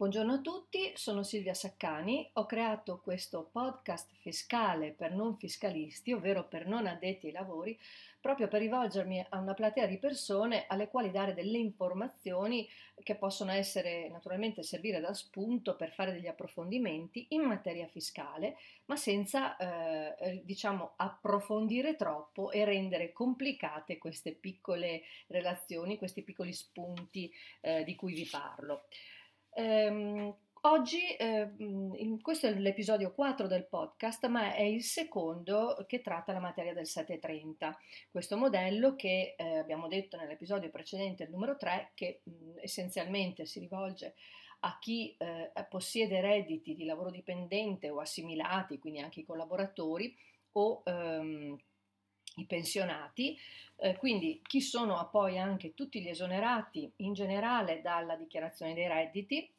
Buongiorno a tutti, sono Silvia Saccani, ho creato questo podcast fiscale per non fiscalisti, ovvero per non addetti ai lavori, proprio per rivolgermi a una platea di persone alle quali dare delle informazioni che possono essere naturalmente servire da spunto per fare degli approfondimenti in materia fiscale, ma senza eh, eh diciamo approfondire troppo e rendere complicate queste piccole relazioni, questi piccoli spunti eh, di cui vi parlo. Ehm, oggi, eh, questo è l'episodio 4 del podcast, ma è il secondo che tratta la materia del 730. Questo modello che eh, abbiamo detto nell'episodio precedente, il numero 3, che mh, essenzialmente si rivolge a chi eh, possiede redditi di lavoro dipendente o assimilati, quindi anche i collaboratori o ehm, i pensionati, eh, quindi chi sono poi anche tutti gli esonerati in generale dalla dichiarazione dei redditi,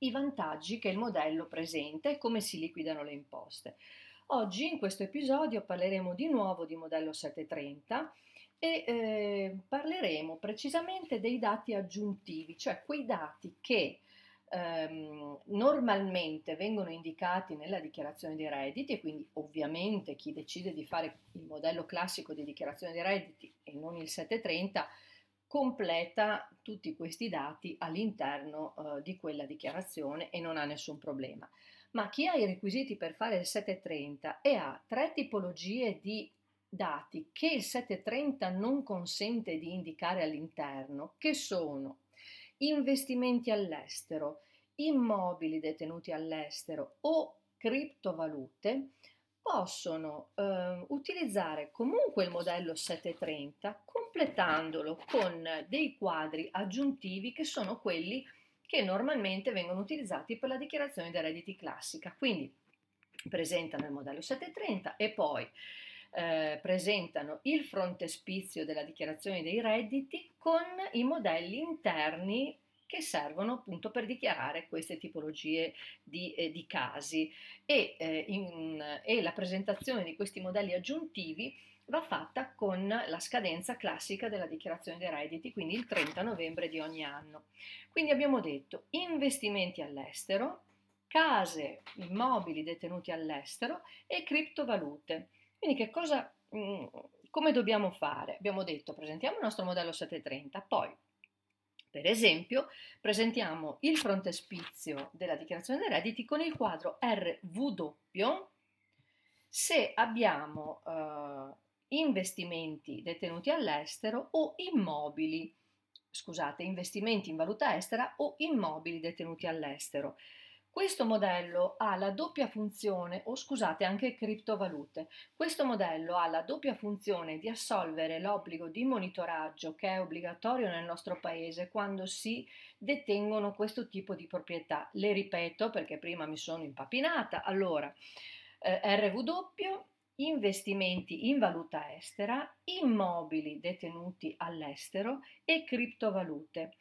i vantaggi che il modello presenta e come si liquidano le imposte. Oggi in questo episodio parleremo di nuovo di modello 730 e eh, parleremo precisamente dei dati aggiuntivi, cioè quei dati che ehm, normalmente vengono indicati nella dichiarazione dei redditi e quindi ovviamente chi decide di fare il modello classico di dichiarazione dei redditi e non il 730 completa tutti questi dati all'interno eh, di quella dichiarazione e non ha nessun problema. Ma chi ha i requisiti per fare il 730 e ha tre tipologie di dati che il 730 non consente di indicare all'interno, che sono investimenti all'estero, immobili detenuti all'estero o criptovalute, possono eh, utilizzare comunque il modello 730 completandolo con dei quadri aggiuntivi che sono quelli che normalmente vengono utilizzati per la dichiarazione dei redditi classica. Quindi presentano il modello 730 e poi eh, presentano il frontespizio della dichiarazione dei redditi con i modelli interni che servono appunto per dichiarare queste tipologie di, eh, di casi e, eh, in, e la presentazione di questi modelli aggiuntivi va fatta con la scadenza classica della dichiarazione dei redditi, quindi il 30 novembre di ogni anno. Quindi abbiamo detto investimenti all'estero, case, immobili detenuti all'estero e criptovalute. Quindi che cosa, mm, come dobbiamo fare? Abbiamo detto presentiamo il nostro modello 730, poi per esempio, presentiamo il frontespizio della dichiarazione dei redditi con il quadro RW se abbiamo eh, investimenti detenuti all'estero o immobili, scusate, investimenti in valuta estera o immobili detenuti all'estero. Questo modello ha la doppia funzione, o scusate anche criptovalute, questo modello ha la doppia funzione di assolvere l'obbligo di monitoraggio che è obbligatorio nel nostro paese quando si detengono questo tipo di proprietà. Le ripeto perché prima mi sono impapinata. Allora, eh, RW investimenti in valuta estera, immobili detenuti all'estero e criptovalute.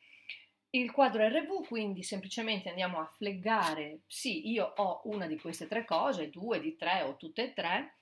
Il quadro RV quindi semplicemente andiamo a fleggare, sì, io ho una di queste tre cose, due di tre o tutte e tre,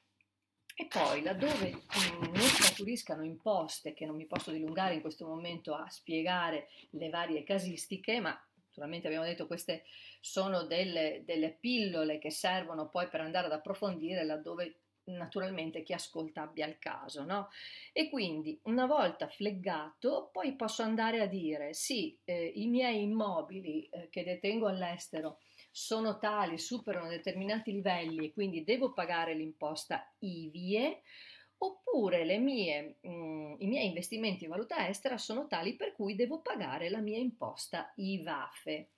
e poi laddove mm, non scaturiscano imposte, che non mi posso dilungare in questo momento a spiegare le varie casistiche, ma naturalmente abbiamo detto queste sono delle, delle pillole che servono poi per andare ad approfondire laddove naturalmente chi ascolta abbia il caso, no? E quindi una volta fleggato, poi posso andare a dire sì, eh, i miei immobili eh, che detengo all'estero sono tali, superano determinati livelli e quindi devo pagare l'imposta IVIE, oppure mie, mh, mm, i miei investimenti in valuta estera sono tali per cui devo pagare la mia imposta IVAFE.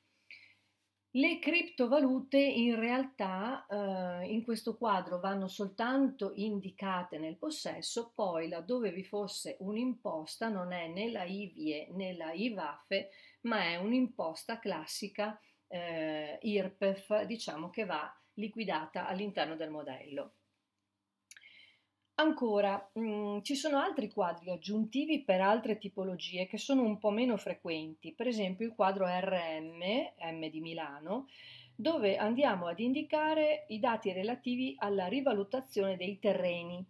Le criptovalute in realtà eh, in questo quadro vanno soltanto indicate nel possesso, poi laddove vi fosse un'imposta non è né la IVIE né la IVAFE, ma è un'imposta classica eh, IRPEF, diciamo che va liquidata all'interno del modello. Ancora, mh, mm, ci sono altri quadri aggiuntivi per altre tipologie che sono un po' meno frequenti, per esempio il quadro RM, M di Milano, dove andiamo ad indicare i dati relativi alla rivalutazione dei terreni.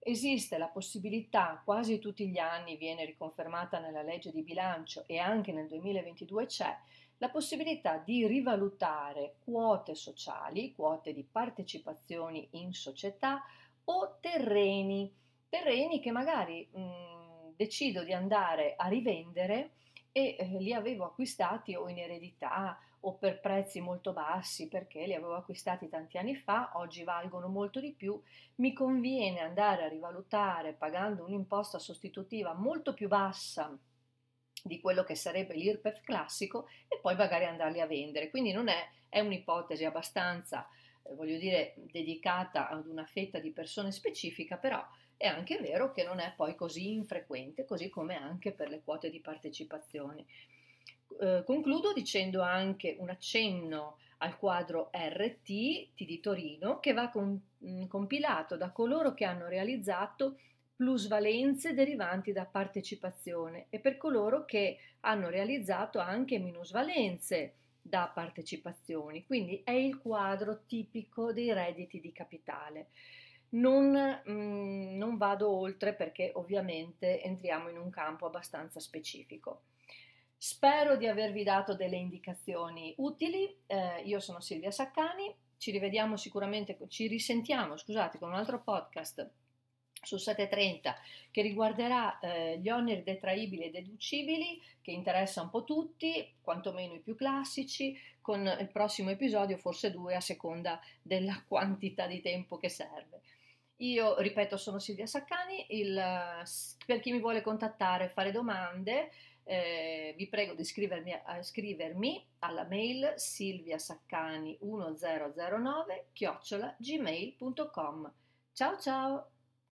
Esiste la possibilità, quasi tutti gli anni viene riconfermata nella legge di bilancio e anche nel 2022 c'è, la possibilità di rivalutare quote sociali, quote di partecipazioni in società o terreni, terreni che magari mh, decido di andare a rivendere e eh, li avevo acquistati o in eredità o per prezzi molto bassi perché li avevo acquistati tanti anni fa, oggi valgono molto di più, mi conviene andare a rivalutare pagando un'imposta sostitutiva molto più bassa di quello che sarebbe l'IRPEF classico e poi magari andarli a vendere. Quindi non è, è un'ipotesi abbastanza, eh, voglio dire, dedicata ad una fetta di persone specifica, però è anche vero che non è poi così infrequente, così come anche per le quote di partecipazione. Eh, concludo dicendo anche un accenno al quadro RT di Torino che va mh, compilato da coloro che hanno realizzato plusvalenze derivanti da partecipazione e per coloro che hanno realizzato anche minusvalenze da partecipazioni. Quindi è il quadro tipico dei redditi di capitale. Non, mh, mm, non vado oltre perché ovviamente entriamo in un campo abbastanza specifico. Spero di avervi dato delle indicazioni utili. Eh, io sono Silvia Saccani, ci rivediamo sicuramente, ci risentiamo, scusate, con un altro podcast su 730 che riguarderà eh, gli oneri detraibili e deducibili che interessa un po' tutti, quantomeno i più classici, con il prossimo episodio forse due a seconda della quantità di tempo che serve. Io ripeto, sono Silvia Saccani, il, per chi mi vuole contattare, fare domande, eh, vi prego di iscrivermi, a, scrivermi alla mail silviasaccani1009 chiocciola gmail.com. Ciao ciao!